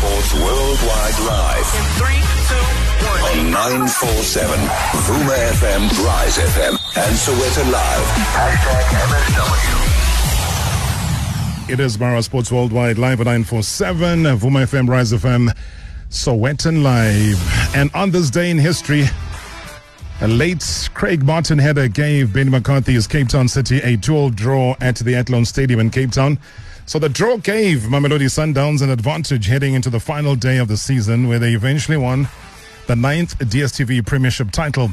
Sports Worldwide Live In three, two, one. on 947 Vuma FM, Rise FM, and Sowetan Live. Hashtag MSW. It is Mara Sports Worldwide live at 947, Vuma FM, Rise FM, Sowetan Live. And on this day in history, a late Craig Martin header gave Benny McCarthy's Cape Town City a 12 draw at the Athlone Stadium in Cape Town. So the draw gave Mamelodi Sundowns an advantage heading into the final day of the season, where they eventually won the ninth DSTV Premiership title.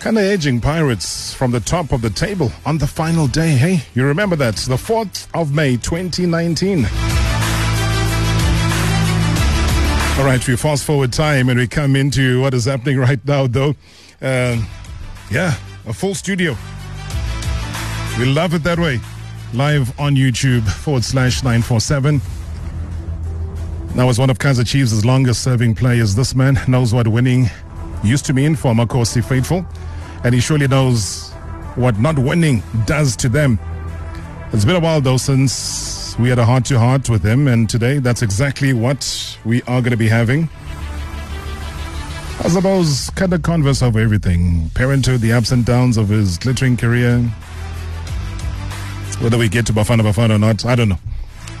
Kind of edging Pirates from the top of the table on the final day. Hey, you remember that? The 4th of May 2019. All right, we fast forward time and we come into what is happening right now, though. Uh, yeah, a full studio. We love it that way. Live on YouTube forward slash 947. Now, as one of Kaizer Chiefs' longest serving players, this man knows what winning used to mean for Amakhosi faithful, and he surely knows what not winning does to them. It's been a while though since we had a heart to heart with him, and today that's exactly what we are going to be having. I suppose kind of converse over everything parenthood, the ups and downs of his glittering career. Whether we get to Bafana Bafana or not, I don't know.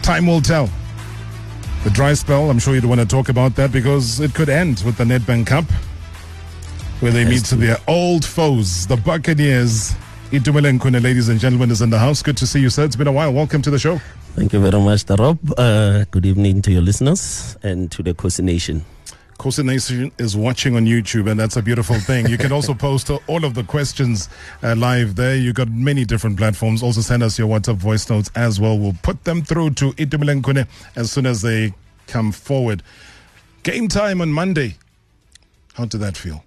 Time will tell. The dry spell, I'm sure you'd want to talk about that because it could end with the Nedbank Cup, where they meet their old foes, the Buccaneers. Itumeleng Khune, ladies and gentlemen, is in the house. Good to see you, sir. It's been a while. Welcome to the show. Thank you very much, Darob. Uh, good evening to your listeners and to the Khosi Nation. Khosi Nation is watching on YouTube, and that's a beautiful thing. You can also post all of the questions uh, live there. You've got many different platforms. Also, send us your WhatsApp voice notes as well. We'll put them through to Itumeleng Khune as soon as they come forward. Game time on Monday. How did that feel?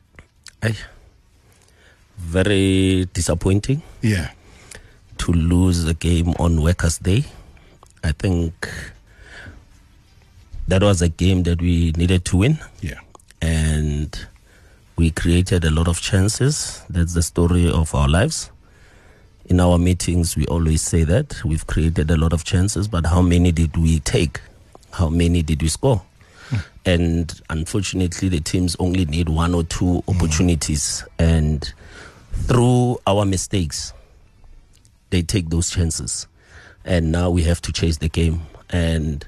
Ay, very disappointing Yeah. to lose the game on Workers' Day. I think that was a game that we needed to win, Yeah. and we created a lot of chances. That's the story of our lives. In our meetings, we always say that we've created a lot of chances, but how many did we take? How many did we score? Hmm. And unfortunately, the teams only need one or two hmm. opportunities. And through our mistakes, they take those chances. And now we have to chase the game. And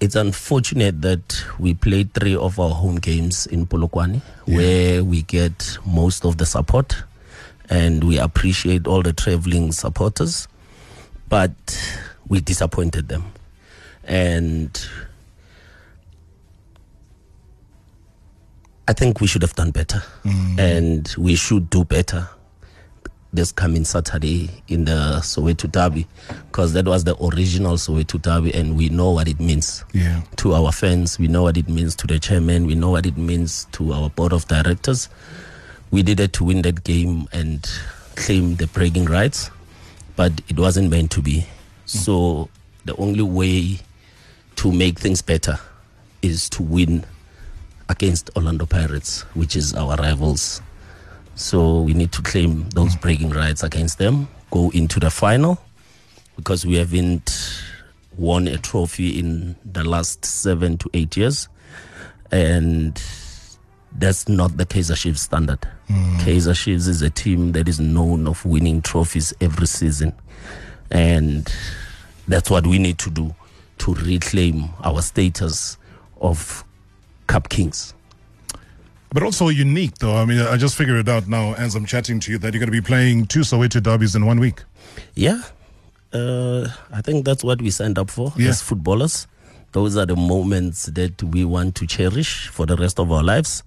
it's unfortunate that we played three of our home games in Polokwane, where we get most of the support. And we appreciate all the traveling supporters. But we disappointed them. And I think we should have done better. Mm. And we should do better this coming Saturday in the Soweto Derby because that was the original Soweto Derby and we know what it means Yeah. to our fans. We know what it means to the chairman. We know what it means to our board of directors. We needed to win that game and claim the bragging rights, but it wasn't meant to be. Mm. So the only way to make things better is to win against Orlando Pirates, which is our rivals. So we need to claim those bragging rights against them, go into the final, because we haven't won a trophy in the last seven to eight years. And that's not the Kaizer Chiefs standard. Mm. Kaizer Chiefs is a team that is known of winning trophies every season. And that's what we need to do to reclaim our status of Cup Kings. But also unique, though. I mean, I just figured it out now as I'm chatting to you that you're going to be playing two Soweto derbies in one week. Yeah, uh, I think that's what we signed up for Yeah. as footballers. Those are the moments that we want to cherish for the rest of our lives.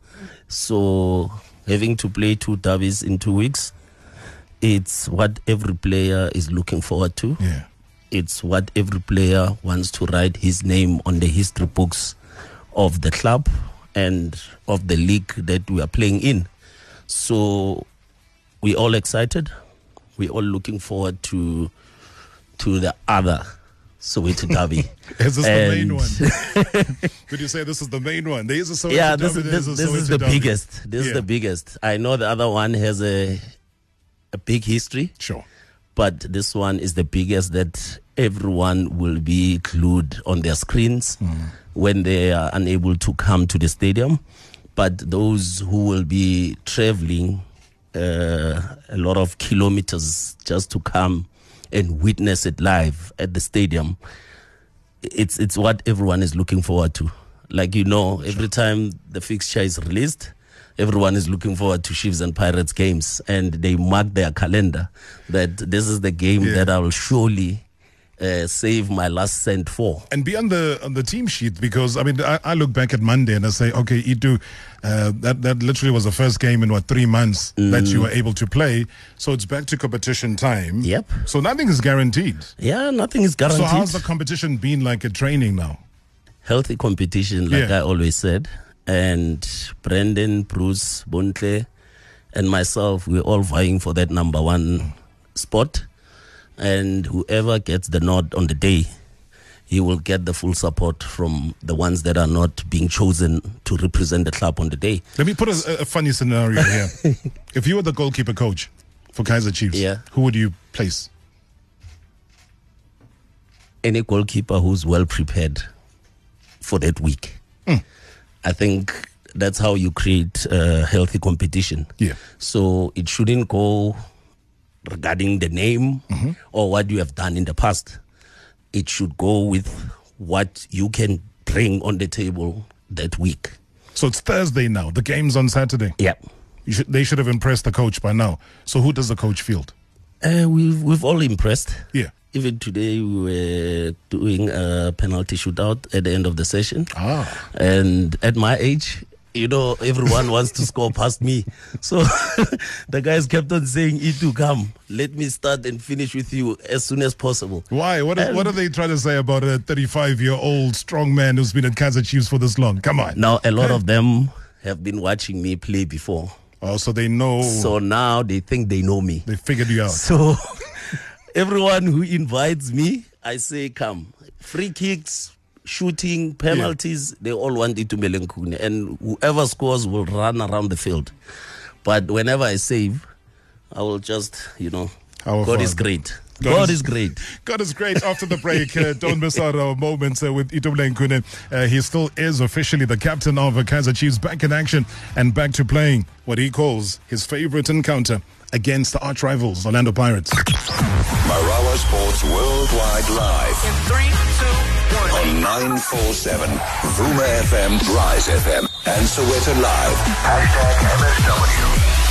So, having to play two derbies in two weeks, it's what every player is looking forward to. Yeah. It's what every player wants to write his name on the history books of the club and of the league that we are playing in. So we're all excited. We're all looking forward to to the other Soweto derby. Is this the main one? Could you say this is the main one? There is a Soweto yeah, this, derby, is- this, this is the derby. biggest. This is the biggest. I know the other one has a a big history, Sure. But this one is the biggest that everyone will be glued on their screens when they are unable to come to the stadium. But those who will be traveling uh, a lot of kilometers just to come and witness it live at the stadium, it's it's what everyone is looking forward to. Like you know, every time the fixture is released, everyone is looking forward to Chiefs and Pirates games, and they mark their calendar that this is the game Yeah. that I will surely uh, save my last cent for. And be on the on the team sheet because I mean I, I look back at Monday and I say okay Itu, uh, that that literally was the first game in what three months that you were able to play so it's back to competition time. Yep. So nothing is guaranteed. Yeah, nothing is guaranteed. So how's the competition been like at training now? healthy competition, like Yeah. I always said. And Brendan, Bruce, Bontle, and myself, we're all vying for that number one spot. And whoever gets the nod on the day, he will get the full support from the ones that are not being chosen to represent the club on the day. Let me put a, a funny scenario here. if you were the goalkeeper coach for Kaizer Chiefs, Yeah. who would you place? any goalkeeper who's well prepared for that week. Hmm. I think that's how you create a healthy competition. Yeah. So it shouldn't go regarding the name or what you have done in the past. It should go with what you can bring on the table that week. So it's Thursday now. The game's on Saturday. Yeah. You should, they should have impressed the coach by now. So who does the coach field? Uh, we've, we've all impressed. Yeah. Even today, we were doing a penalty shootout at the end of the session. Ah. And at my age, you know, everyone wants to score past me. So the guys kept on saying, Itu, come, let me start and finish with you as soon as possible. Why? What, are- what are they trying to say about a 35 year old strong man who's been at Kaizer Chiefs for this long? Come on. Now, a lot of them have been watching me play before. Oh, so they know. So now they think they know me. they figured you out. So everyone who invites me, I say, come. Free kicks, shooting, penalties, they all want it to Melenkune. And whoever scores will run around the field. But whenever I save, I will just, you know, Our God is great. God God, is- is great. God is great. After the break, uh, don't miss out our moments uh, with Itumeleng Khune. Uh, he still is officially the captain of uh, Kaizer Chiefs, back in action and back to playing what he calls his favorite encounter against the arch rivals, Orlando Pirates. Marawa Sports Worldwide Live In three, two, one. on 947 Vuma FM, Rise FM, and Sowetan Live. Hashtag MSW.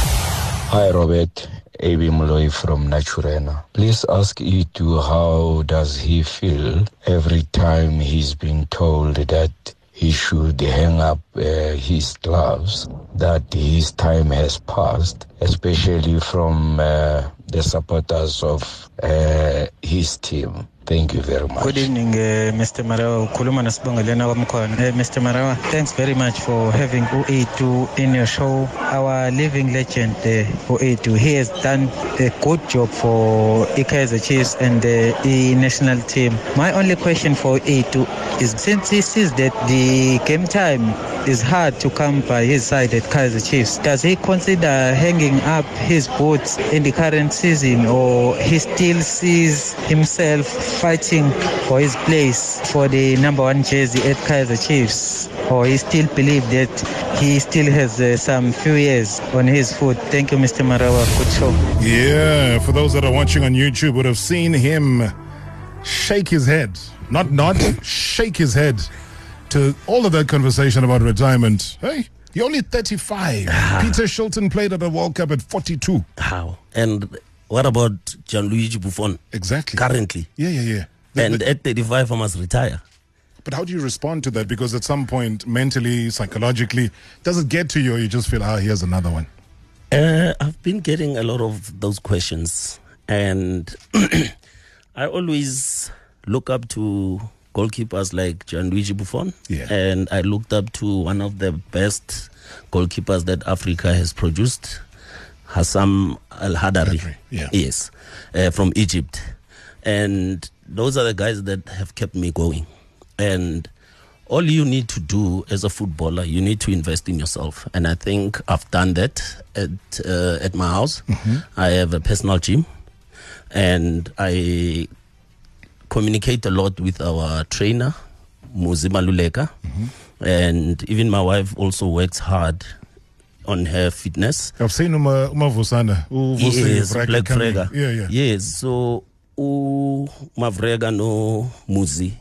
Hi, Robert. AB Molloy from Naturena. Please ask Itu how does he feel every time he's been told that he should hang up uh, his gloves, that his time has passed, especially from uh, the supporters of uh, his team. Thank you very much. Good evening, uh, Mr. Marawa. Ukhuluma nosibongelena kwamkhona. Uh, Mr. Marawa, thanks very much for having U82 in your show. Our living legend, uh, U82, he has done a good job for Kaizer Chiefs and the national team. My only question for U82 is since he sees that the game time is hard to come by his side at Kaizer Chiefs, does he consider hanging up his boots in the current season or he still sees himself fighting for his place for the number one jersey at Kaizer Chiefs or he still believes that he still has uh, some few years on his foot. Thank you, Mr. Marawa. Good show. Yeah, for those that are watching on YouTube, would have seen him shake his head, not nod, shake his head to all of that conversation about retirement. Hey, you're only 35. Peter Shilton played at the World Cup at 42. How? And what about Gianluigi Buffon Exactly. currently? Yeah, yeah, yeah. The- And the- at 35, I must retire. but how do you respond to that? Because at some point, mentally, psychologically, does it get to you or you just feel, ah, here's another one? Uh, I've been getting a lot of those questions, and I always look up to goalkeepers like Gianluigi Buffon, Yeah. and I looked up to one of the best goalkeepers that Africa has produced, Essam El Hadary. Yeah. Yes, uh, from Egypt, and those are the guys that have kept me going, and all you need to do as a footballer, you need to invest in yourself, and I think I've done that at uh, at my house. I have a personal gym. and I communicate a lot with our trainer, Muzima Luleka, and even my wife also works hard on her fitness. I've seen Uma, Umavusana. Uvusi Yes, Vrega Black. Frega. Yeah, yeah. Yes, so u Mavrega no Muzi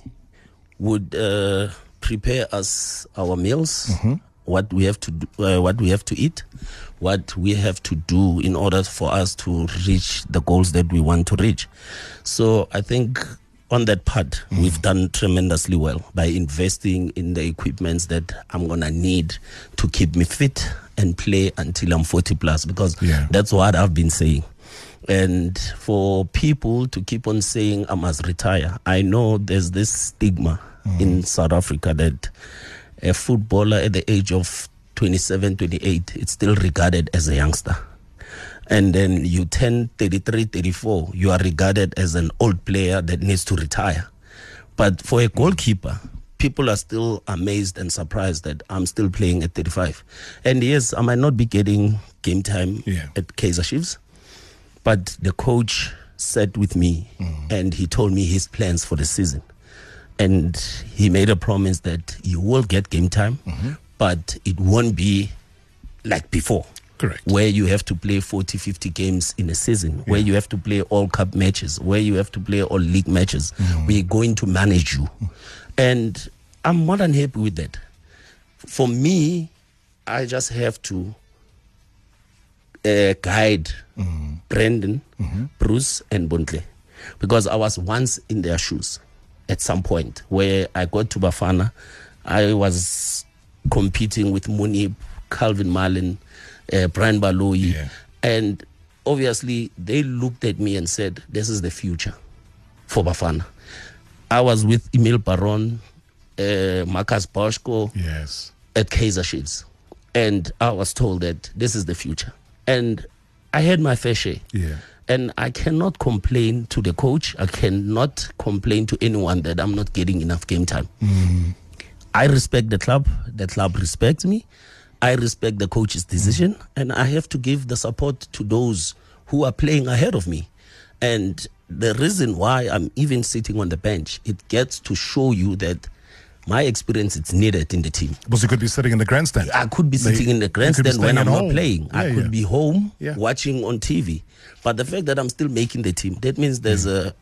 would uh, prepare us our meals, Mm-hmm. what we have to do, uh, what we have to eat, what we have to do in order for us to reach the goals that we want to reach. So I think on that part Mm. we've done tremendously well by investing in the equipments that I'm gonna need to keep me fit and play until I'm 40 plus because Yeah. that's what I've been saying. And for people to keep on saying I must retire, I know there's this stigma in South Africa that a footballer at the age of 27, 28, it's still regarded as a youngster. And then you turn 33, 34, you are regarded as an old player that needs to retire. But for a goalkeeper, people are still amazed and surprised that I'm still playing at 35. And yes, I might not be getting game time Yeah. at Kaizer Chiefs, but the coach sat with me mm. and he told me his plans for the season. And he made a promise that you will get game time, mm-hmm. but it won't be like before. Correct. Where you have to play 40, 50 games in a season, where you have to play all cup matches, where you have to play all league matches. Mm. We're going to manage you. And I'm more than happy with that. For me, I just have to uh, guide mm. Brendan, mm-hmm. Bruce, and Bontle because I was once in their shoes at some point where I got to Bafana. I was competing with Moeneeb, Calvin Marlin, uh, Brian Baloyi, Yeah. and obviously they looked at me and said, "This is the future for Bafana." I was with Emil Baron, uh, Marcus Boschko, Yes. at Kaizer Chiefs, and I was told that this is the future, and I had my fair share. Yeah. And I cannot complain to the coach. I cannot complain to anyone that I'm not getting enough game time. I respect the club. The club respects me. I respect the coach's decision, and I have to give the support to those who are playing ahead of me. And the reason why I'm even sitting on the bench, it gets to show you that my experience is needed in the team. Because you could be sitting in the grandstand. I could be They- sitting in the you could be grandstand when I'm not home. playing. I could yeah. be home Yeah. watching on TV. But the fact that I'm still making the team, that means there's mm. a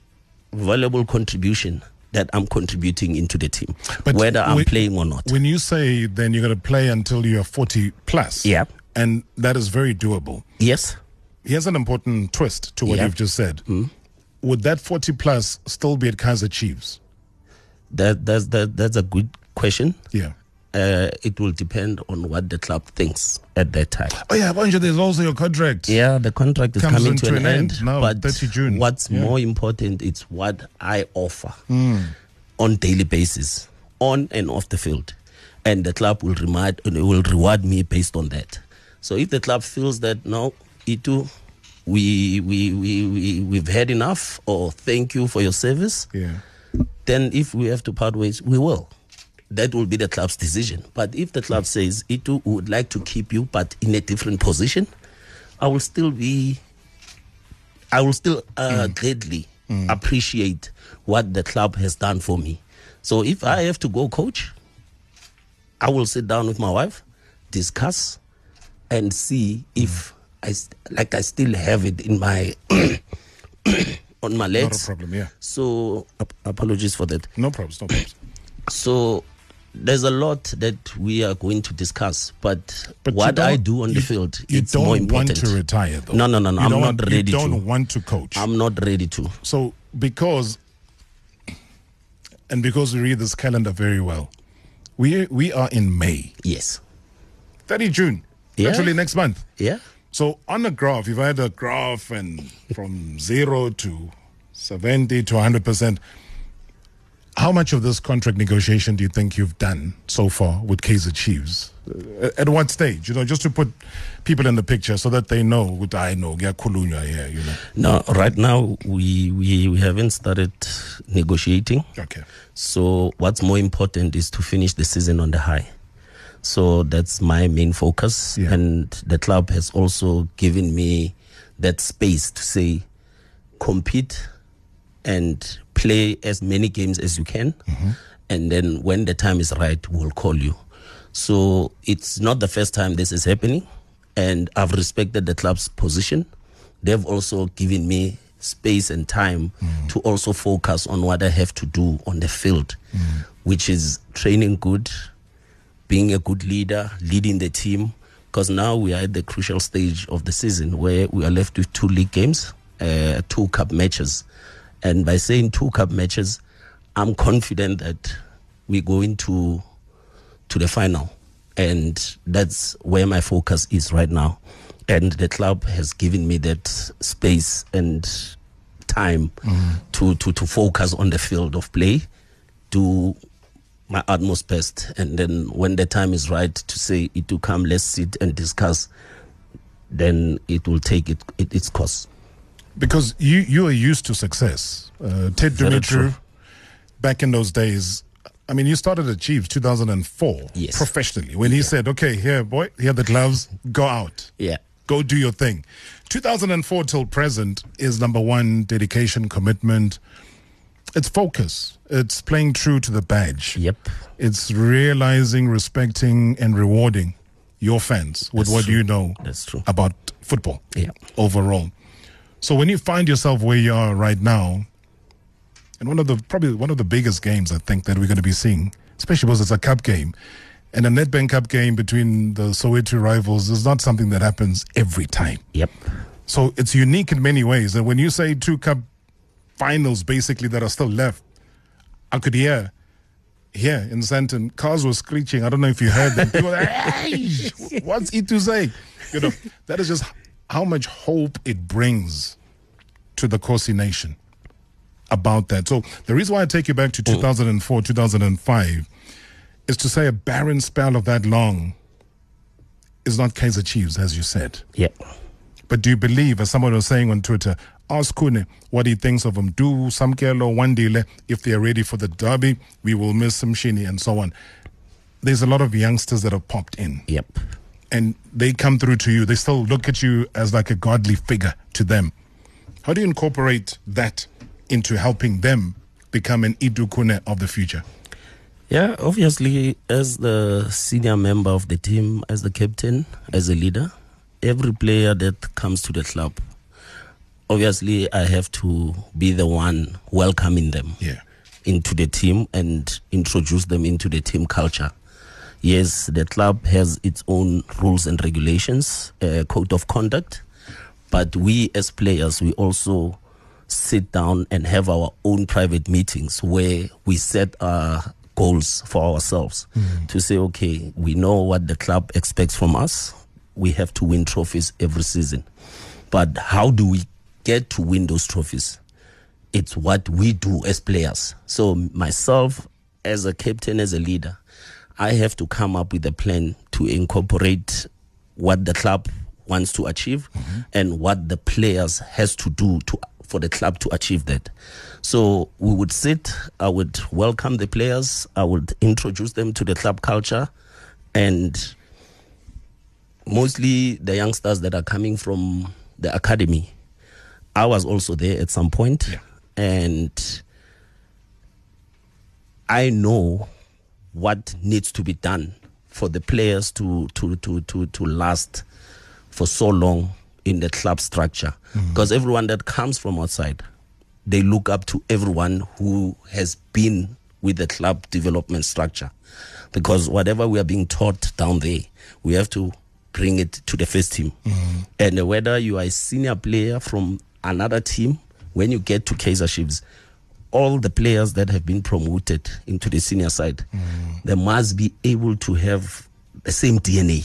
valuable contribution that I'm contributing into the team, whether I'm when- playing or not. When you say then you're going to play until you're 40 plus. Yeah. And that is very doable. yes, Here's an important twist to what Yeah. you've just said. Hmm? Would that 40 plus still be at Kaizer Chiefs? that, that's, that, that's a good question. Yeah. Uh, it will depend on what the club thinks at that time. Oh, yeah, Banja, there's also your contract. Yeah, the contract is Comes coming to an, an end. end now, but 30 June. what's Yeah. more important is what I offer Hmm. on daily basis, on and off the field, and the club will remind will reward me based on that. So if the club feels that no, Itu, we we we, we we've had enough, or thank you for your service, Yeah. then if we have to part ways, we will. That will be the club's decision. But if the club hmm. says it would like to keep you, but in a different position, I will still be. I will still uh, hmm. gladly hmm. appreciate what the club has done for me. So if I have to go coach, I will sit down with my wife, discuss, and see if I like I still have it in my on my legs. Not a problem, yeah. So ap- apologies for that. No problems, no problems. So there's a lot that we are going to discuss, but, But what I do on you- the field, You it's don't more want to retire, though. No, no, no, no. I'm not ready You don't to. want to coach. I'm not ready to. So because and because we read this calendar very well, we we are in May, Yes. 30 June, Yeah. literally next month. Yeah. So on a graph, if I had a graph and from zero to 70 to 100 percent, how much of this contract negotiation do you think you've done so far with Kaizer Chiefs? Uh, At what stage? You know, just to put people in the picture so that they know what I know. Giyakhulunywa here, you know. No, right now we, we we haven't started negotiating. Okay. So what's more important is to finish the season on the high. So that's my main focus. Yeah. And the club has also given me that space to say, compete and play as many games as you can. Mm-hmm. And then when the time is right, we'll call you. So it's not the first time this is happening. And I've respected the club's position. They've also given me space and time mm-hmm. to also focus on what I have to do on the field, mm-hmm. which is training good, being a good leader, leading the team. Because now we are at the crucial stage of the season where we are left with two league games, uh, two cup matches. And by saying two cup matches, I'm confident that we go into to the final. And that's where my focus is right now. And the club has given me that space and time mm-hmm. to, to, to focus on the field of play, do my utmost best. And then when the time is right to say it to come, let's sit and discuss, then it will take it, it its course. Because you, you are used to success. Uh, Ted Dumitru, back in those days, I mean, you started at Chiefs 2004 Yes. professionally when he said, okay, here, boy, here are the gloves, go out. Yeah. Go do your thing. 2004 till present is number one dedication, commitment. It's focus. It's playing true to the badge. Yep. It's realizing, respecting, and rewarding your fans with That's what true. you know That's true. about football Yeah. overall. So when you find yourself where you are right now, and one of the probably one of the biggest games I think that we're going to be seeing, especially because it's a cup game, and a Nedbank Cup game between the Soweto rivals is not something that happens every time. Yep. So it's unique in many ways. And when you say two cup finals basically that are still left, I could hear here in Sandton, cars were screeching. I don't know if you heard them. People were like, hey, what's it to say? You know, that is just how much hope it brings to the Khosi nation about that. So the reason why I take you back to hmm. 2004, 2005 is to say a barren spell of that long is not Kaizer Chiefs, as you said. Yep. But do you believe, as someone was saying on Twitter, ask Khune what he thinks of him. Do Samkelo Wandile if they are ready for the derby. We will miss some Mshini and so on. There's a lot of youngsters that have popped in Yep. And they come through to you. They still look at you as like a godly figure to them. How do you incorporate that into helping them become an Itu Khune of the future? Yeah, obviously, as the senior member of the team, as the captain, as a leader, every player that comes to the club, obviously, I have to be the one welcoming them Yeah. into the team and introduce them into the team culture. Yes, the club has its own rules and regulations, uh, code of conduct, but we as players, we also sit down and have our own private meetings where we set our goals for ourselves to say, okay, we know what the club expects from us. We have to win trophies every season. But how do we get to win those trophies? it's what we do as players. So myself as a captain, as a leader, I have to come up with a plan to incorporate what the club wants to achieve mm-hmm. and what the players has to do to for the club to achieve that. So we would sit, I would welcome the players, I would introduce them to the club culture and mostly the youngsters that are coming from the academy. I was also there at some point, and I know what needs to be done for the players to to to to, to last for so long in the club structure. Mm-hmm. Because everyone that comes from outside, they look up to everyone who has been with the club development structure. Because whatever we are being taught down there, we have to bring it to the first team. Mm-hmm. And whether you are a senior player from another team, when you get to Kaizer Chiefs, all the players that have been promoted into the senior side, they must be able to have the same DNA.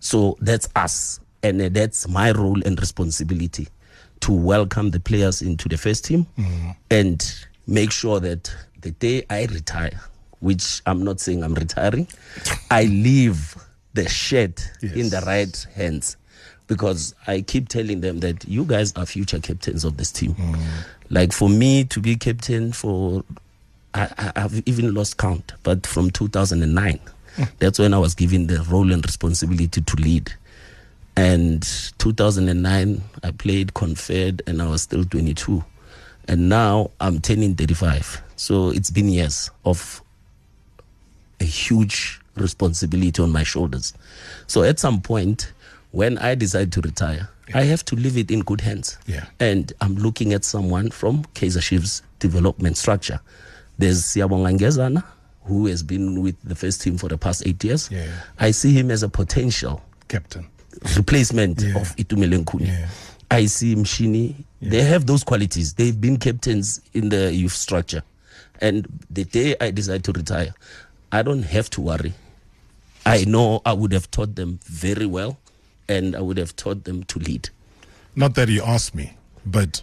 So that's us. And that's my role and responsibility to welcome the players into the first team and make sure that the day I retire, which I'm not saying I'm retiring, I leave the shed in the right hands. Because I keep telling them that you guys are future captains of this team. Like for me to be captain for I, I've even lost count, but from 2009, that's when I was given the role and responsibility to lead. And 2009, I played Confed and I was still 22. And now I'm turning 35. So it's been years of a huge responsibility on my shoulders. So at some point, when I decide to retire, I have to leave it in good hands. Yeah. And I'm looking at someone from Kaizer Chiefs development structure. There's Siyabonga Ngezana, who has been with the first team for the past eight years. Yeah. I see him as a potential Captain. replacement Yeah. of Itumeleng Khune. Yeah. I see Mshini. They have those qualities. They've been captains in the youth structure. And the day I decide to retire, I don't have to worry. I know I would have taught them very well and I would have taught them to lead. Not that you asked me, but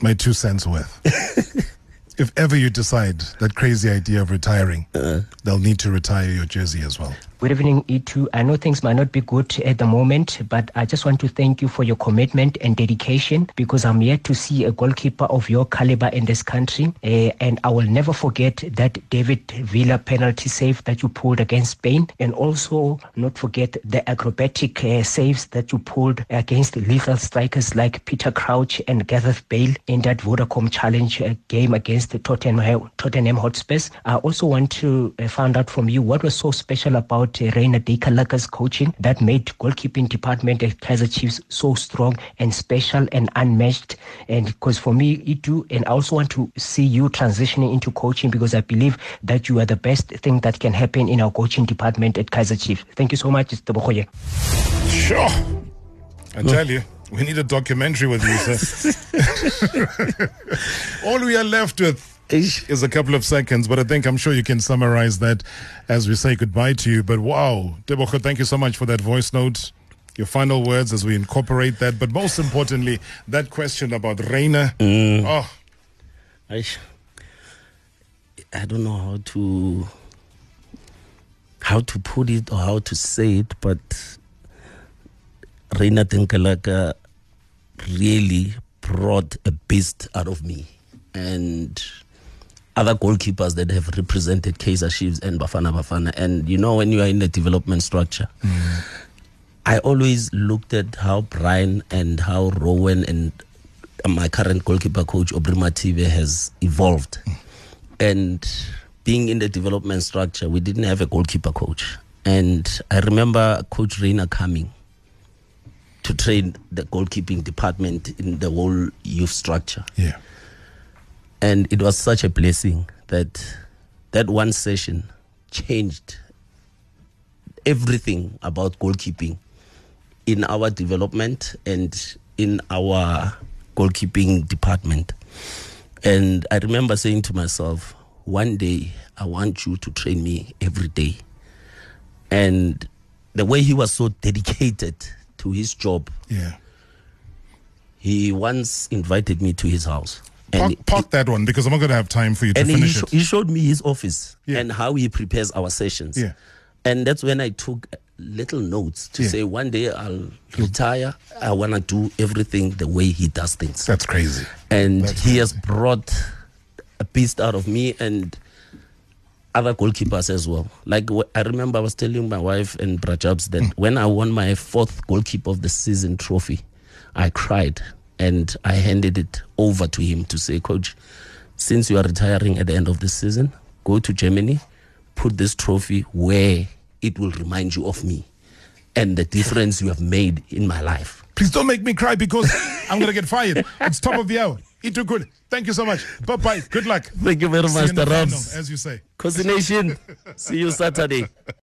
my two cents worth. if ever you decide that crazy idea of retiring, uh-huh. they'll need to retire your jersey as well. Good evening, E2. I know things might not be good at the moment, but I just want to thank you for your commitment and dedication because I'm yet to see a goalkeeper of your caliber in this country. Uh, and I will never forget that David Villa penalty save that you pulled against Spain, and also not forget the acrobatic uh, saves that you pulled against lethal strikers like Peter Crouch and Gareth Bale in that Vodacom Challenge uh, game against the Tottenham, Tottenham Hotspurs. I also want to find out from you what was so special about uh, Rainer Dinkelacker's coaching that made goalkeeping department at Kaizer Chiefs so strong and special and unmatched. And because for me, it do, and I also want to see you transitioning into coaching because I believe that you are the best thing that can happen in our coaching department at Kaizer Chiefs. Thank you so much, Tebogoye. Sure. I tell you, we need a documentary with you, sir. All we are left with is a couple of seconds, but I think I'm sure you can summarize that as we say goodbye to you. But wow, Debocha, thank you so much for that voice note. Your final words as we incorporate that, but most importantly, that question about Rainer. Mm. Ah. Oh, I, I don't know how to how to put it or how to say it, but Rainer Dinkelacker really brought a beast out of me. And other goalkeepers that have represented Kaizer Chiefs and Bafana Bafana. And you know, when you are in the development structure, mm. I always looked at how Brian and how Rowan and my current goalkeeper coach Obri Mative has evolved. Mm. And being in the development structure, we didn't have a goalkeeper coach. And I remember Coach Rainer coming to train the goalkeeping department in the whole youth structure. yeah. And it was such a blessing that that one session changed everything about goalkeeping in our development and in our goalkeeping department. And I remember saying to myself, one day I want you to train me every day. And the way he was so dedicated to his job, Yeah. he once invited me to his house. Park, park that one because I'm not going to have time for you to and he, finish sho- it. he showed me his office Yeah. and how he prepares our sessions. Yeah. And that's when I took uh, little notes to Yeah. say one day I'll retire. I want to do everything the way he does things. That's crazy. and That's he has brought a beast out of me and other goalkeepers as well. Like I remember I was telling my wife and Brajabs that hmm. when I won my fourth goalkeeper of the season trophy, I cried and I handed it over to him to say, Coach, since you are retiring at the end of the season, go to Germany, put this trophy where it will remind you of me and the difference you have made in my life. Please don't make me cry because I'm going to get fired. It's top of the hour. It too good. Thank you so much. Bye bye. Good luck. Thank you very much, Mr. Robs. as you say. Coordination. See you Saturday.